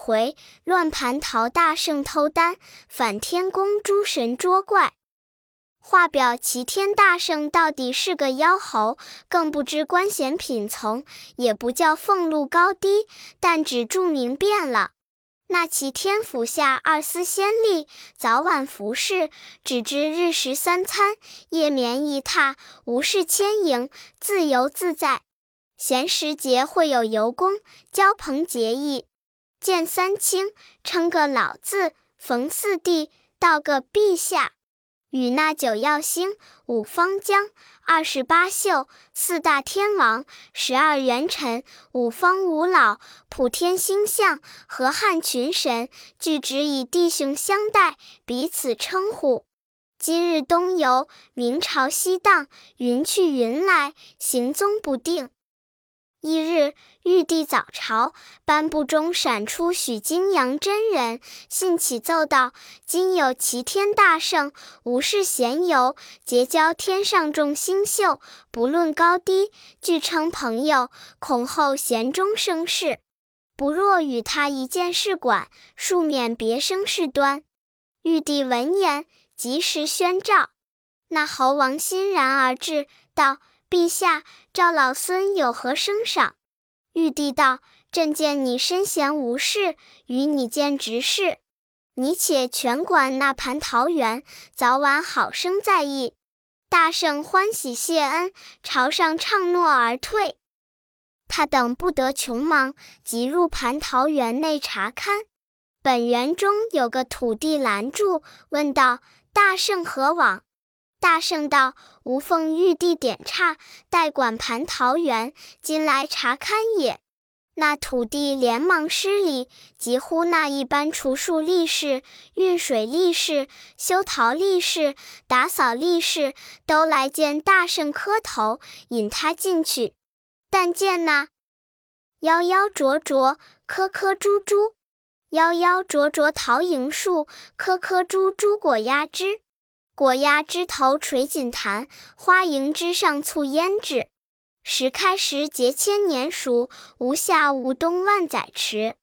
回，乱蟠桃大圣偷丹，反天宫诸神捉怪。话表齐天大圣到底是个妖猴，更不知官衔品从，也不叫俸禄高低，但只注明变了。那齐天府下二司仙吏，早晚服侍，只知日食三餐，夜眠一榻，无事牵营，自由自在。闲时节会有游宫，交朋结义，见三清，称个老字，逢四帝，道个陛下。与那九曜星、五方将、二十八宿、四大天王、十二元辰、五方五老、普天星象、河汉群神，俱只以弟兄相待，彼此称呼。今日东游，明朝西荡，云去云来，行踪不定。一日，玉帝早朝，颁布中闪出许金阳真人，信启奏道：“今有齐天大圣，无事闲游，结交天上众星宿，不论高低，俱称朋友，恐后闲中生事。不若与他一见试管，庶免别生事端。”玉帝闻言，及时宣召。那猴王欣然而至，道。陛下，赵老孙有何升赏？玉帝道：“朕见你身闲无事，与你见执事。你且全管那蟠桃园，早晚好生在意。”大圣欢喜谢恩，朝上唱诺而退。他等不得穷忙，即入蟠桃园内查看。本园中有个土地拦住，问道：“大圣何往？”大圣道：“吾奉玉帝点差，代管蟠桃园，今来查勘也。”那土地连忙施礼，即呼那一般除树力士、运水力士、修桃力士、打扫力士，都来见大圣磕头，引他进去。但见那夭夭灼灼、颗颗珠珠，夭夭灼灼桃影树，颗颗珠珠果压枝。果压枝头垂锦坛，花迎枝上簇胭脂。时开时节千年熟，无夏无冬万载迟。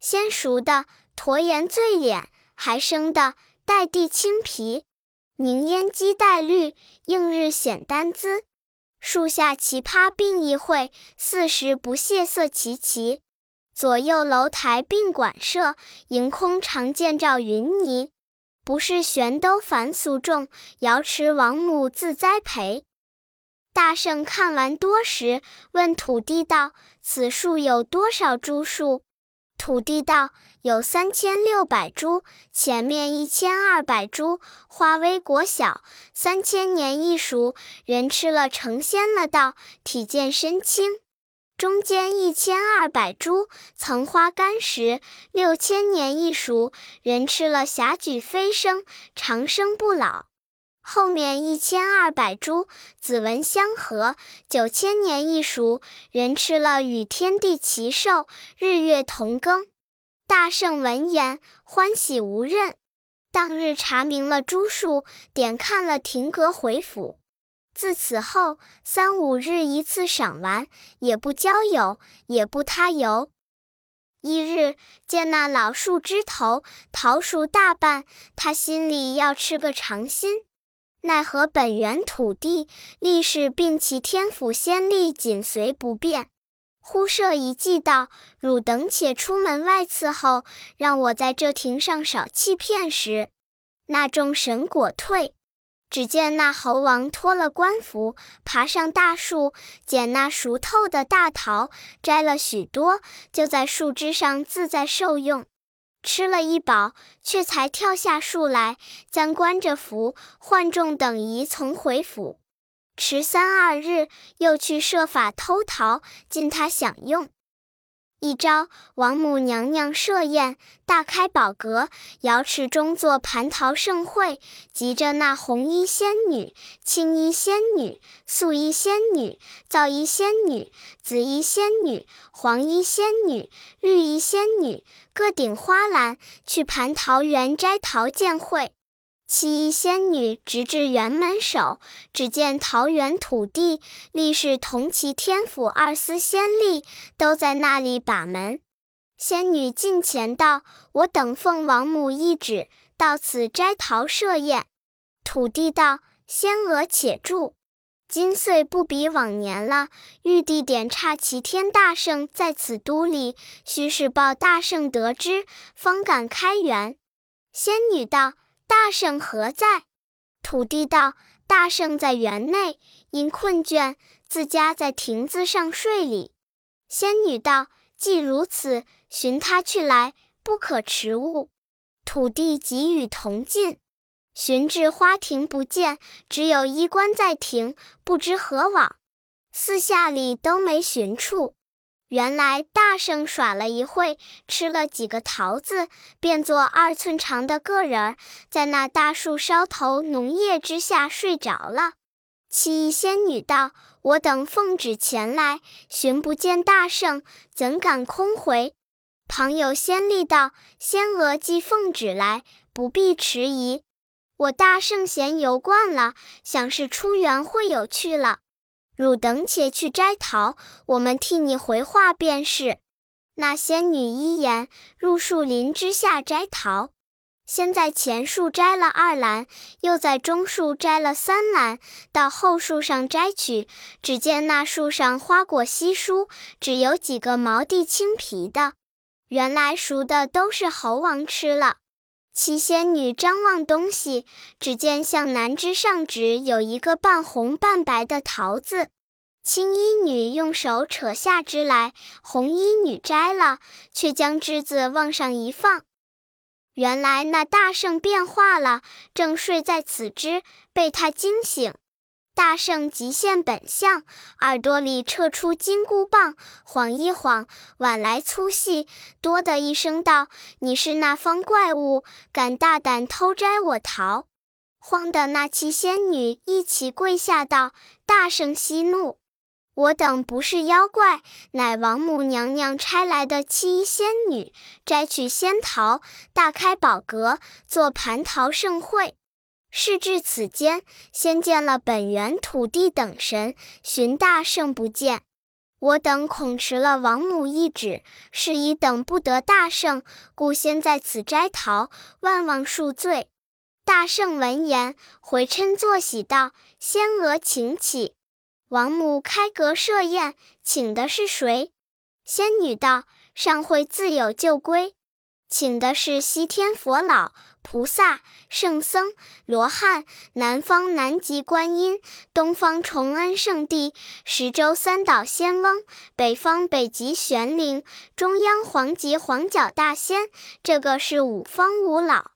先熟的驼颜醉脸，还生的带地青皮。凝烟肌带绿，映日显丹姿。树下奇葩并一会，四时不谢色齐齐。左右楼台并馆舍，迎空常见照云霓。不是玄都凡俗众，瑶池王母自栽培。大圣看完多时，问土地道：“此树有多少株树？”土地道：“有三千六百株，前面一千二百株，花微果小，三千年一熟，人吃了成仙了道，体健身轻。”中间一千二百株，层花干实，六千年一熟，人吃了霞举飞升，长生不老。后面一千二百株，紫纹相合，九千年一熟，人吃了与天地齐寿，日月同庚。大圣闻言，欢喜无任。当日查明了株数，点看了亭阁回府。自此后，三五日一次赏玩，也不交友，也不他游。一日见那老树枝头桃熟大半，他心里要吃个尝心。奈何本园土地历史并其天府先例紧随不变，忽设一计道：“汝等且出门外伺候，让我在这亭上少憩片时。”那众神果退。只见那猴王脱了官服，爬上大树，捡那熟透的大桃，摘了许多，就在树枝上自在受用。吃了一饱，却才跳下树来，将关着服、唤众等仪从回府。迟三二日，又去设法偷桃，尽他享用。一朝，王母娘娘设宴，大开宝阁，瑶池中作蟠桃盛会。急着那红衣仙女、青衣仙女、素衣仙女、皂衣仙女、紫衣仙女、黄衣仙女、绿衣仙女，各顶花篮，去蟠桃园摘桃见会。七一仙女直至园门首，只见桃园土地力士同齐天府二司仙吏都在那里把门。仙女近前道：“我等奉王母懿旨，到此摘桃设宴。”土地道：“仙娥且住，今岁不比往年了。玉帝点差齐天大圣在此都里，须是报大圣得知，方敢开园。”仙女道：“大圣何在？”土地道：“大圣在园内，因困倦，自家在亭子上睡里。”仙女道：“既如此。”寻他去来，不可迟误。土地即与同进，寻至花亭不见，只有衣冠在亭，不知何往。四下里都没寻处。原来大圣耍了一会，吃了几个桃子，变作二寸长的个人儿，在那大树梢头浓叶之下睡着了。七仙女道：“我等奉旨前来，寻不见大圣，怎敢空回？”旁有仙吏道：“仙娥既奉旨来，不必迟疑。我大圣闲游惯了，想是出园会友去了。汝等且去摘桃，我们替你回话便是。”那仙女依言，入树林之下摘桃。先在前树摘了二篮，又在中树摘了三篮，到后树上摘取，只见那树上花果稀疏，只有几个毛地青皮的。原来熟的都是猴王吃了。七仙女张望东西，只见向南枝上只有一个半红半白的桃子。青衣女用手扯下枝来，红衣女摘了，却将枝子往上一放。原来那大圣变化了，正睡在此枝，被他惊醒。大圣即现本相，耳朵里撤出金箍棒，晃一晃，碗来粗细，哆的一声道：“你是那方怪物，敢大胆偷摘我桃！”慌的那七仙女一起跪下道：“大圣息怒，我等不是妖怪，乃王母娘娘差来的七仙女，摘取仙桃，大开宝阁，做蟠桃盛会。”事至此间，先见了本源土地等神，寻大圣不见。我等恐迟了王母一旨，是以等不得大圣，故先在此摘桃，万望恕罪。大圣闻言，回嗔作喜道：“仙娥请起。”王母开阁设宴，请的是谁？仙女道：“上会自有旧规，请的是西天佛老。”菩萨、圣僧、罗汉，南方南极观音，东方崇恩圣帝，十洲三岛仙翁，北方北极玄灵，中央黄极黄角大仙。这个是五方五老，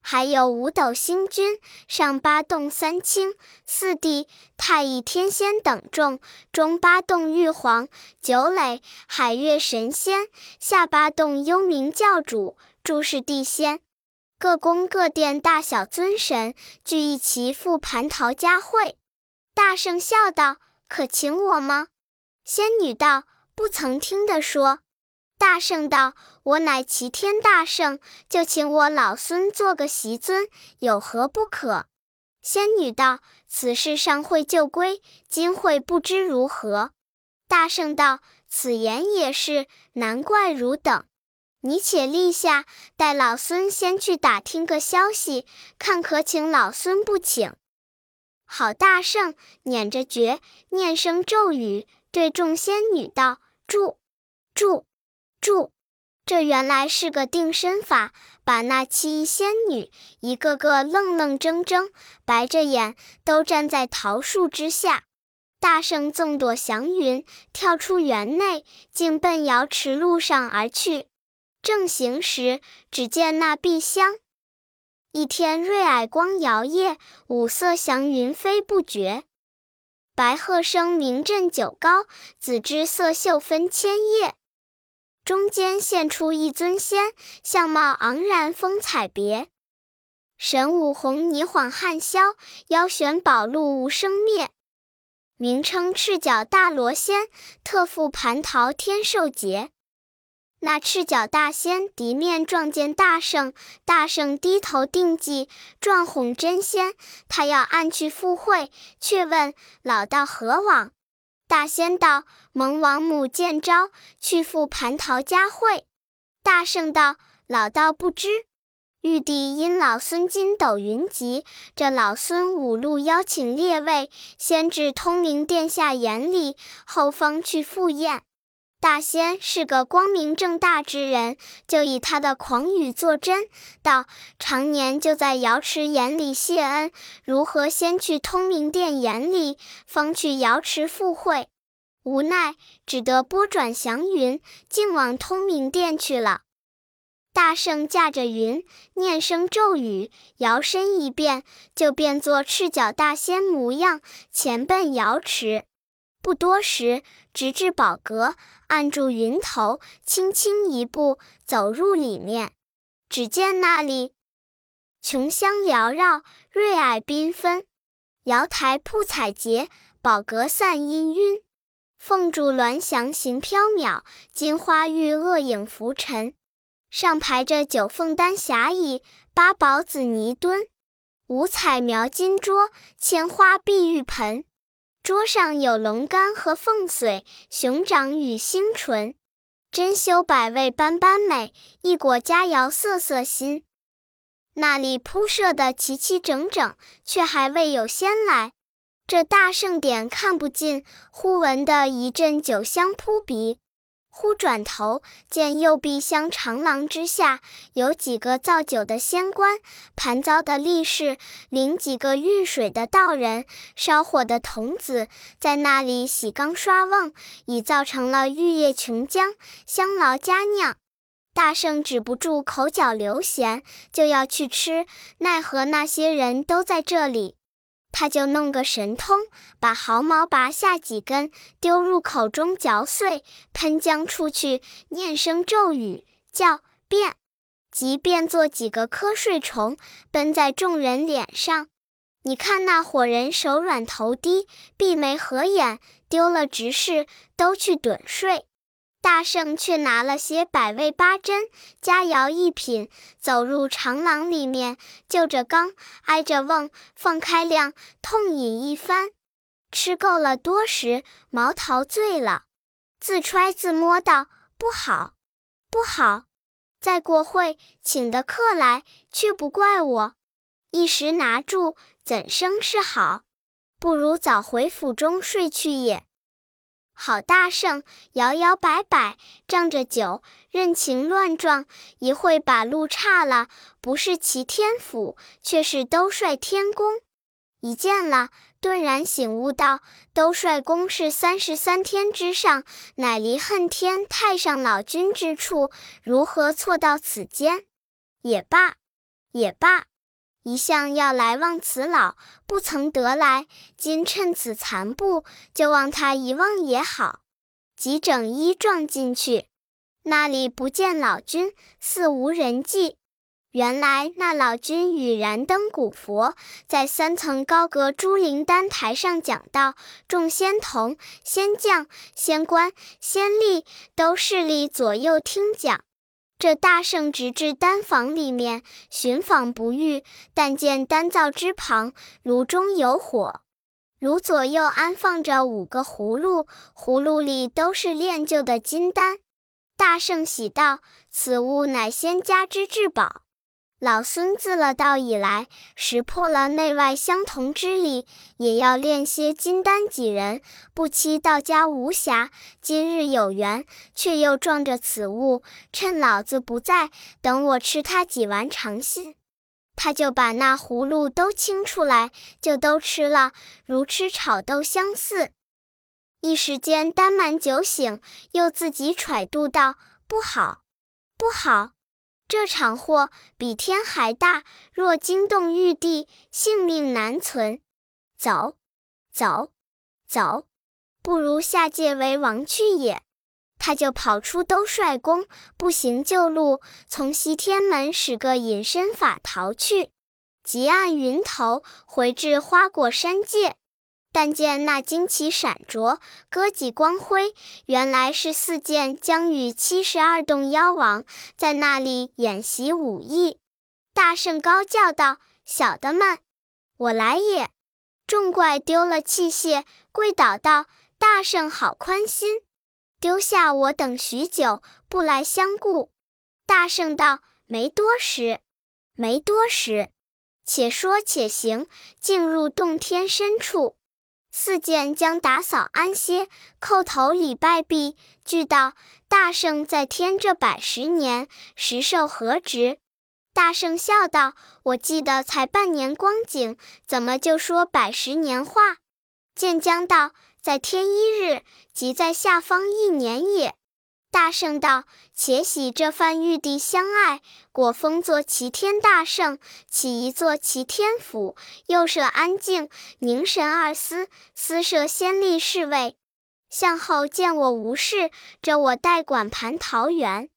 还有五斗星君，上八洞三清，四帝、太乙天仙等众，中八洞玉皇、九磊、海月神仙，下八洞幽冥教主，诸事地仙。各宫各殿大小尊神聚一齐赴蟠桃佳会。大圣笑道：“可请我吗？”仙女道：“不曾听得说。”大圣道：“我乃齐天大圣，就请我老孙做个席尊，有何不可？”仙女道：“此事上会旧规，今会不知如何。”大圣道：“此言也是，难怪汝等。”你且立下，待老孙先去打听个消息，看可请老孙不请。好大圣捻着诀，念声咒语，对众仙女道：“住，住，住！”这原来是个定身法，把那七仙女一个个愣愣怔怔，白着眼，都站在桃树之下。大圣纵躲祥云，跳出园内，竟奔瑶池路上而去。正行时，只见那碧香，一天瑞霭光摇曳，五色祥云飞不绝。白鹤声鸣震九高，紫芝色秀分千叶。中间现出一尊仙，相貌昂然风采别。神武红霓晃汉霄，腰悬宝露无生灭。名称赤脚大罗仙，特赴蟠桃天寿节。那赤脚大仙敌面撞见大圣，大圣低头定计，撞哄真仙。他要暗去赴会，却问老道何往？大仙道：蒙王母见招，去赴蟠桃佳会。大圣道：“老道不知。玉帝因老孙筋斗云集，这老孙五路邀请列位，先至通明殿下眼里，后方去赴宴。大仙是个光明正大之人，就以他的狂语作真，道常年就在瑶池眼里谢恩，如何先去通明殿眼里，方去瑶池赴会？无奈只得拨转祥云，竟往通明殿去了。”大圣驾着云，念声咒语，摇身一变，就变作赤脚大仙模样，前奔瑶池。不多时，直至宝阁，按住云头，轻轻一步走入里面。只见那里琼香缭绕，瑞霭缤纷，瑶台铺彩洁，宝阁散氤氲，凤柱鸾翔行飘渺，金花玉萼影浮沉。上排着九凤丹霞椅，八宝紫泥墩，五彩描金桌，千花碧玉盆。桌上有龙肝和凤髓，熊掌与星唇，珍馐百味般般美，一果佳肴色色新。那里铺设的齐齐整整，却还未有仙来。这大盛典看不尽，忽闻的一阵酒香扑鼻。忽转头见右壁厢长廊之下，有几个造酒的仙官，盘糟的力士，领几个运水的道人，烧火的童子，在那里洗缸刷瓮，已造成了玉液琼浆，香劳佳酿。大圣止不住口角流涎，就要去吃，奈何那些人都在这里。他就弄个神通，把毫毛拔下几根，丢入口中嚼碎，喷浆出去，念声咒语，叫变，即变作几个瞌睡虫，奔在众人脸上。你看那伙人手软头低，闭眉合眼，丢了执事，都去盹睡。大圣却拿了些百味八珍佳肴一品，走入长廊里面，就着缸，挨着瓮，放开量，痛饮一番。吃够了多时，毛陶醉了，自揣自摸道：“不好，不好！再过会请的客来，却不怪我。一时拿住，怎生是好？不如早回府中睡去也。”好大圣，摇摇摆摆，仗着酒，任情乱撞，一会把路岔了，不是齐天府，却是兜率天宫。一见了，顿然醒悟道：兜率宫是三十三天之上，乃离恨天太上老君之处，如何错到此间？也罢，也罢。一向要来望此老，不曾得来，今趁此残步，就望他一望也好。即整衣撞进去，那里不见老君，似无人迹。原来那老君与燃灯古佛在三层高阁朱灵丹台上讲道，众仙童、仙将、仙官、仙吏都势力左右听讲。这大圣直至丹房里面寻访不遇，但见丹灶之旁炉中有火，炉左右安放着五个葫芦，葫芦里都是炼就的金丹。大圣喜道：“此物乃仙家之至宝。”老孙自了道以来，识破了内外相同之理，也要练些金丹几人，不期道家无暇。今日有缘，却又撞着此物，趁老子不在，等我吃他几丸尝信。他就把那葫芦都清出来，就都吃了，如吃炒豆相似。一时间丹满酒醒，又自己揣度道：“不好，不好。”这场祸比天还大，若惊动玉帝，性命难存。走，走，走，不如下界为王去也。他就跑出兜率宫，步行旧路，从西天门使个隐身法逃去，急按云头回至花果山界。但见那旌旗闪着，歌戟光辉，原来是四剑将与七十二洞妖王在那里演习武艺。大圣高叫道：“小的们，我来也！”众怪丢了器械，跪倒道：“大圣好宽心，丢下我等许久，不来相顾。”大圣道：“没多时，没多时。且说且行，进入洞天深处。四见将打扫安歇，叩头礼拜毕，俱道：大圣在天这百十年，实受何职？大圣笑道：我记得才半年光景，怎么就说百十年话？见将道：在天一日，即在下方一年也。大圣道：“且喜这番玉帝相爱，果封作齐天大圣，起一座齐天府，又设安静、凝神二司，司设先吏侍卫。向后见我无事，这我代管蟠桃园。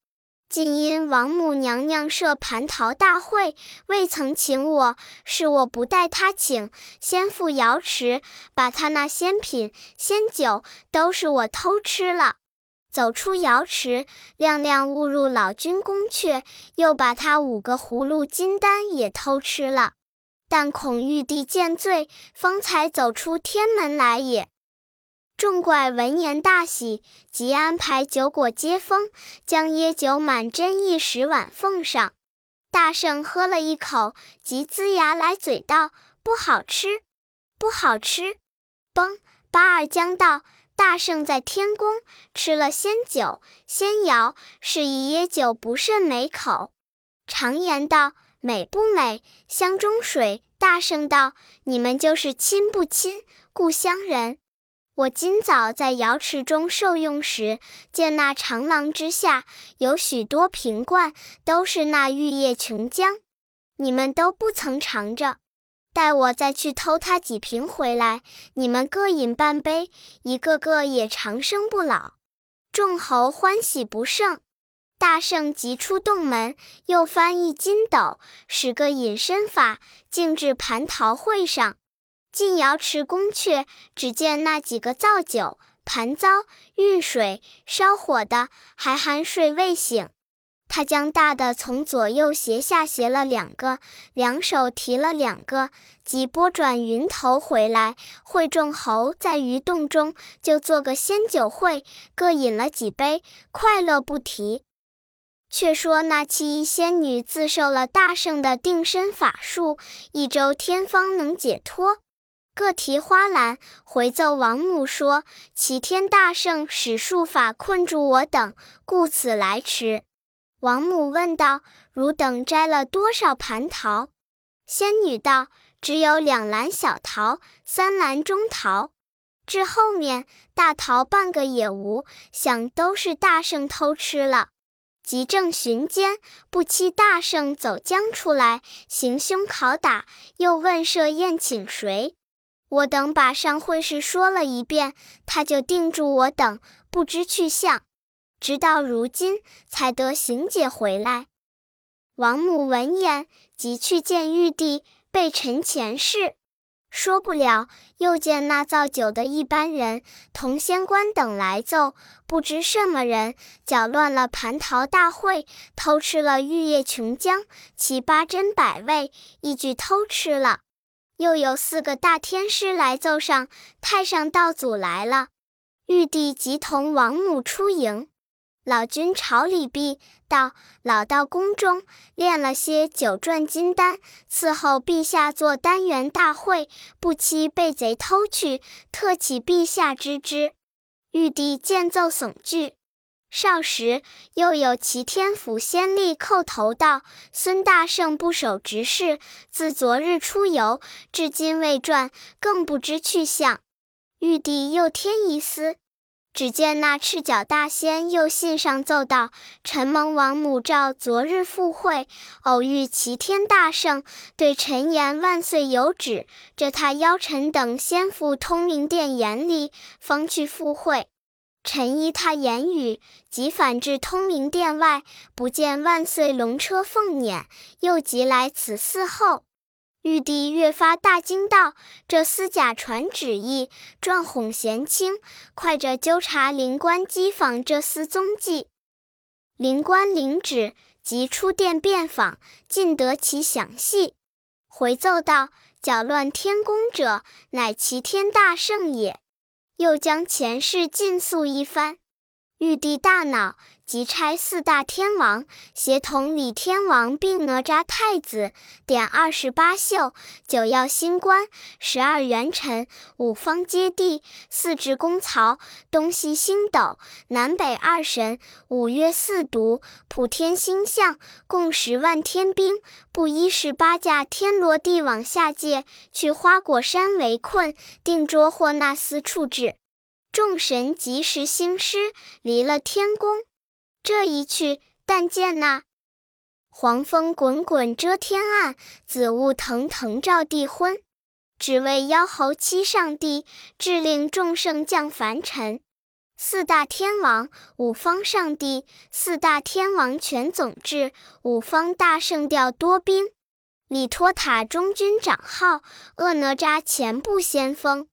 今因王母娘娘设蟠桃大会，未曾请我，是我不待她请，先赴瑶池，把她那仙品、仙酒都是我偷吃了。”走出瑶池，亮亮误入老君宫阙，又把他五个葫芦金丹也偷吃了。但恐玉帝见罪，方才走出天门来也。众怪闻言大喜，即安排酒果接风，将椰酒满斟一十碗奉上。大圣喝了一口，即龇牙咧嘴道：“不好吃，不好吃。”崩！八二将道。大圣在天宫吃了仙酒仙肴，是以椰酒不甚美口。常言道：“美不美，香中水。”大圣道：“你们就是亲不亲，故乡人。我今早在瑶池中受用时，见那长廊之下有许多瓶罐，都是那玉液琼浆，你们都不曾尝着。”待我再去偷他几瓶回来，你们各饮半杯，一个个也长生不老。众猴欢喜不胜。大圣急出洞门，又翻一筋斗，使个隐身法，径至蟠桃会上。进瑶池宫阙，只见那几个造酒、盘糟、运水、烧火的，还酣睡未醒。他将大的从左右斜下斜了两个，两手提了两个，即拨转云头回来，会众猴在鱼洞中就做个仙酒会，各饮了几杯，快乐不提。却说那七仙女自受了大圣的定身法术，一周天方能解脱，各提花篮回奏王母说：齐天大圣使术法困住我等，故此来迟。王母问道：“汝等摘了多少蟠桃？”仙女道：“只有两篮小桃，三篮中桃，至后面大桃半个也无，想都是大圣偷吃了。”即正寻间，不期大圣走将出来，行凶拷打，又问设宴请谁。我等把上会事说了一遍，他就定住我等，不知去向。直到如今才得行解回来。王母闻言，即去见玉帝，备陈前事。说不了，又见那造酒的一班人同仙官等来奏，不知什么人搅乱了蟠桃大会，偷吃了玉液琼浆，其八珍百味，一举偷吃了。又有四个大天师来奏上，太上道祖来了。玉帝即同王母出迎。老君朝礼毕，道：“老道宫中炼了些九转金丹，伺候陛下做丹元大会，不期被贼偷去，特启陛下知之。”玉帝见奏悚惧。少时，又有齐天府先吏叩头道：“孙大圣不守职事，自昨日出游，至今未传，更不知去向。”玉帝又添一思。只见那赤脚大仙又信上奏道：“臣蒙王母召，昨日赴会，偶遇齐天大圣，对臣言万岁有旨，这他邀臣等先赴通明殿言礼，方去赴会。臣依他言语，即返至通明殿外，不见万岁龙车凤辇，又即来此伺候。”玉帝越发大惊，道：“这厮假传旨意，状哄贤卿，快着纠察灵官机访这厮踪迹。”灵官领旨，即出殿遍访，尽得其详细。回奏道：“搅乱天宫者，乃齐天大圣也。”又将前事尽诉一番。玉帝大恼，即差四大天王协同李天王并哪吒太子，点二十八宿，九曜星官，十二元辰，五方揭谛，四至公曹，东西星斗，南北二神，五岳四渎，普天星象，共十万天兵，布一十八架天罗地网下界，去花果山围困，定捉霍那斯处置。众神及时兴师，离了天宫。这一去，但见那黄风滚滚遮天暗，紫雾腾腾照地昏。只为妖猴欺上帝，致令众圣降凡尘。四大天王，五方上帝；四大天王全总制，五方大圣调多兵。李托塔中军长号，恶哪吒前部先锋。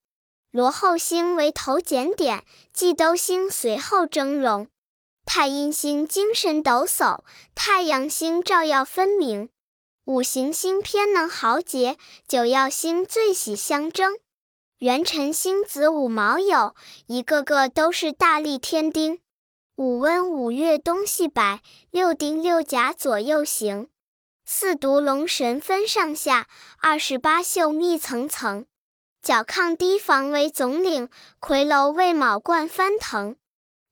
罗后星为头检点，季兜星随后峥嵘，太阴星精神抖擞，太阳星照耀分明，五行星偏能豪杰，九曜星最喜相争，元辰星子午卯酉，一个个都是大力天丁，五温五月东西摆，六丁六甲左右行，四毒龙神分上下，二十八宿密层层。角亢堤防为总领，魁楼为卯冠翻腾，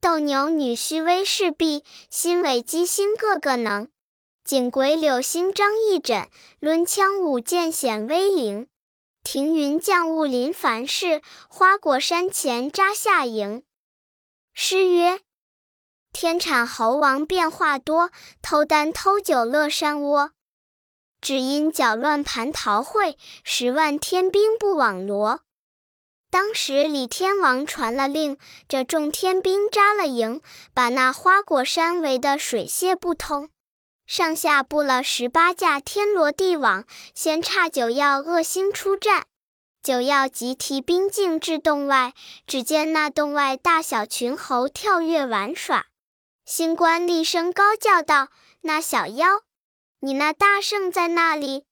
斗牛女婿威势毕，新尾鸡星个个能。景鬼柳星张翼轸，抡枪舞剑显威灵。停云降雾临凡事，花果山前扎下营。诗曰：天产猴王变化多，偷丹偷酒乐山窝。只因搅乱蟠桃会，十万天兵不网罗。当时李天王传了令，这众天兵扎了营，把那花果山围得水泄不通，上下布了十八架天罗地网，先差九曜恶星出战。九曜即提兵进至洞外，只见那洞外大小群猴跳跃玩耍。星官厉声高叫道：“那小妖！”你那大圣在那里？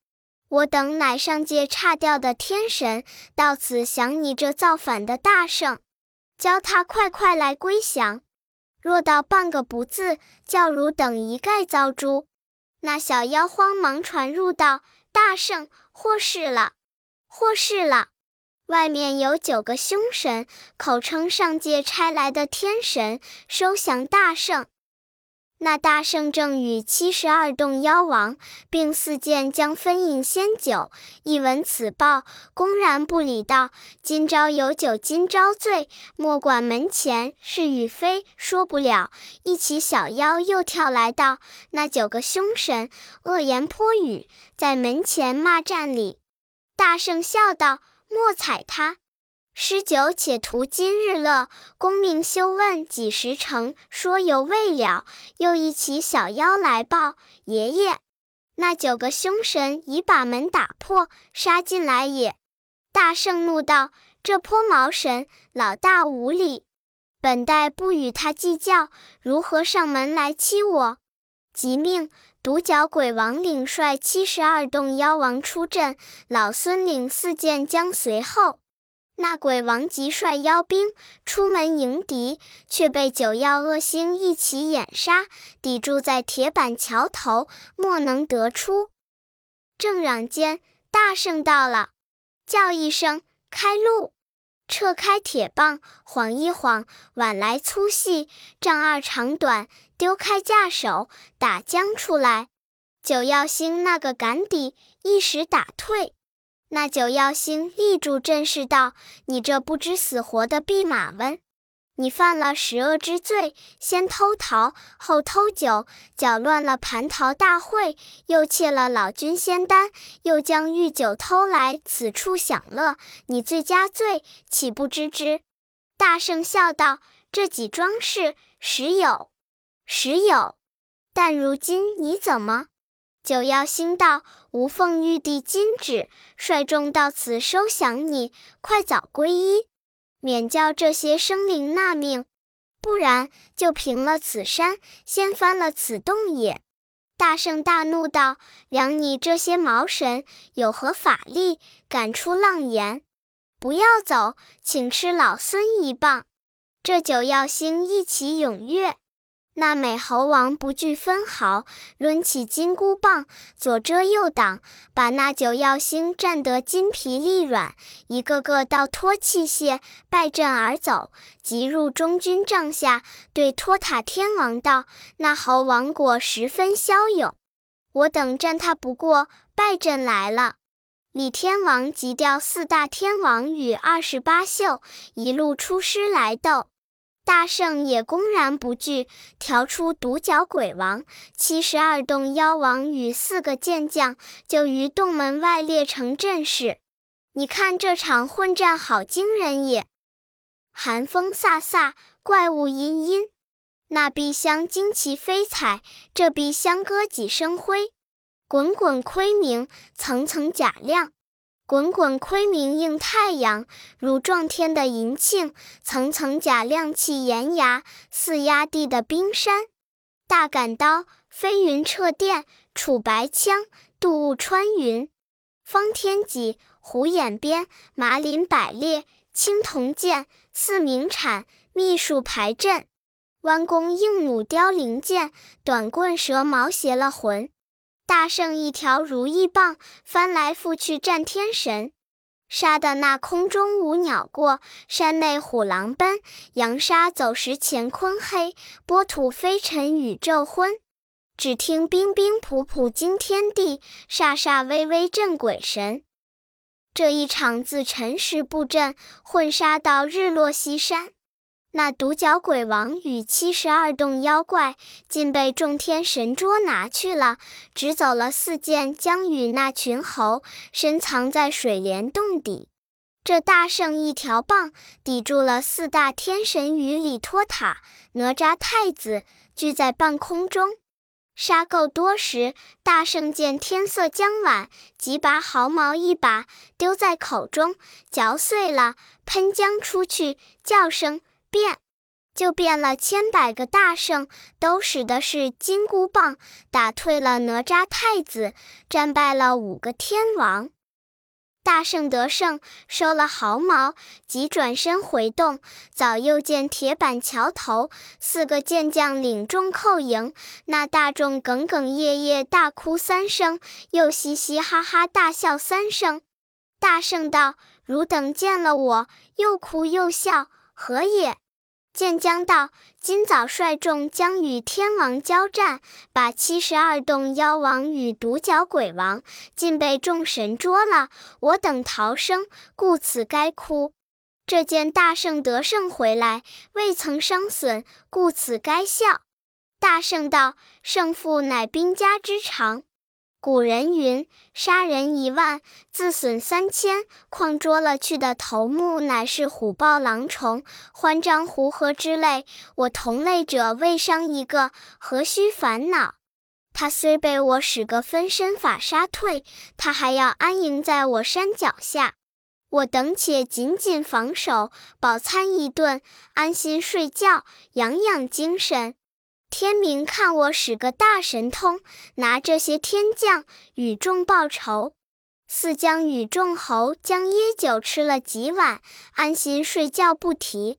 我等乃上界差掉的天神，到此降你这造反的大圣，教他快快来归降。若到半个不字，叫汝等一概遭诛。那小妖慌忙传入道：“大圣，祸事了，祸事了！外面有九个凶神，口称上界差来的天神，收降大圣。”那大圣正与七十二洞妖王，并四剑将分饮仙酒，一闻此报，公然不理道：“今朝有酒今朝醉，莫管门前是与非。”说不了，一起小妖又跳来道：“那九个凶神恶言泼语，在门前骂战里。”大圣笑道：“莫睬他。”诗酒且图今日乐，功名休问几时成。说犹未了，又一起小妖来报：爷爷，那九个凶神已把门打破，杀进来也。大圣怒道：这泼毛神，老大无礼！本待不与他计较，如何上门来欺我？即命独角鬼王领率七十二洞妖王出阵，老孙领四剑将随后。那鬼王即率妖兵出门迎敌，却被九曜恶星一起掩杀，抵住在铁板桥头，莫能得出。正嚷间，大圣到了，叫一声开路，撤开铁棒，晃一晃，碗来粗细，丈二长短，丢开架手，打将出来。九曜星那个赶抵，一时打退。那九曜星立住阵势道：“你这不知死活的弼马温，你犯了十恶之罪，先偷桃，后偷酒，搅乱了蟠桃大会，又窃了老君仙丹，又将御酒偷来此处享乐，你罪加罪，岂不知之？”大圣笑道：“这几桩事，实有，实有。但如今你怎么？”九曜星道：“吾奉玉帝金旨，率众到此收降你，快早归依，免叫这些生灵纳命。不然，就平了此山，掀翻了此洞也。”大圣大怒道：“量你这些毛神有何法力，敢出浪言？不要走，请吃老孙一棒！”这九曜星一起踊跃。那美猴王不惧分毫，抡起金箍棒，左遮右挡，把那九曜星战得筋疲力软，一个个倒脱器械，败阵而走。急入中军帐下，对托塔天王道：“那猴王果十分骁勇，我等战他不过，败阵来了。”李天王即调四大天王与二十八宿，一路出师来斗。大圣也公然不惧，调出独角鬼王、七十二洞妖王与四个剑将，就于洞门外列成阵势。你看这场混战，好惊人也！寒风飒飒，怪物阴阴，那碧香旌旗飞彩，这碧香歌几声辉，滚滚窥明，层层甲亮。滚滚窥明映太阳，如撞天的银磬；层层甲亮气岩崖，似压地的冰山。大杆刀飞云掣电，楚白枪渡雾穿云。方天戟虎眼鞭，麻林百裂青铜剑，四明铲秘术排阵。弯弓硬弩雕翎箭，短棍蛇矛邪了魂。大圣一条如意棒，翻来覆去战天神，杀得那空中无鸟过，山内虎狼奔，扬沙走石乾坤黑，波土飞尘宇宙昏。只听冰冰噗噗惊天地，煞煞微微震鬼神。这一场自辰时布阵，混杀到日落西山。那独角鬼王与七十二洞妖怪，竟被众天神捉拿去了，只走了四剑将与那群猴，深藏在水帘洞底。这大圣一条棒，抵住了四大天神与李托塔、哪吒太子，聚在半空中。杀够多时，大圣见天色将晚，即拔毫毛一把，丢在口中，嚼碎了，喷浆出去，叫声。变，就变了千百个大圣，都使的是金箍棒，打退了哪吒太子，战败了五个天王。大圣得胜，收了毫毛，即转身回洞。早又见铁板桥头，四个健将领众叩迎，那大众哽哽咽咽大哭三声，又嘻嘻哈哈大笑三声。大圣道：“汝等见了我，又哭又笑。”何也？剑将道：“今早率众将与天王交战，把七十二洞妖王与独角鬼王尽被众神捉了。我等逃生，故此该哭。这见大圣得胜回来，未曾伤损，故此该笑。”大圣道：“胜负乃兵家之常。”古人云：“杀人一万，自损三千。”况捉了去的头目乃是虎豹狼虫、欢张狐河之类，我同类者未伤一个，何须烦恼？他虽被我使个分身法杀退，他还要安营在我山脚下。我等且紧紧防守，饱餐一顿，安心睡觉，养养精神。天明看我使个大神通，拿这些天将与众报仇。四将与众猴将椰酒吃了几碗，安心睡觉不提。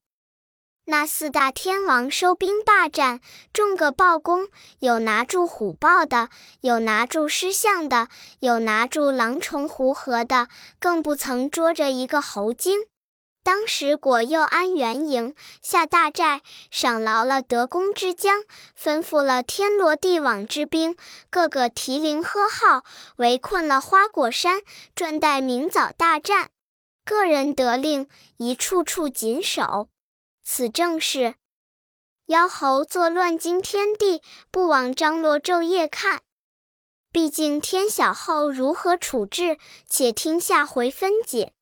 那四大天王收兵霸占，众个报功，有拿住虎豹的，有拿住狮象的，有拿住狼虫狐河的，更不曾捉着一个猴精。当时果又安元营下大寨，赏劳了得功之将，吩咐了天罗地网之兵，个个提铃喝号，围困了花果山，专待明早大战。个人得令，一处处紧守。此正是妖猴作乱惊天地，不枉张罗昼夜看。毕竟天晓后如何处置，且听下回分解。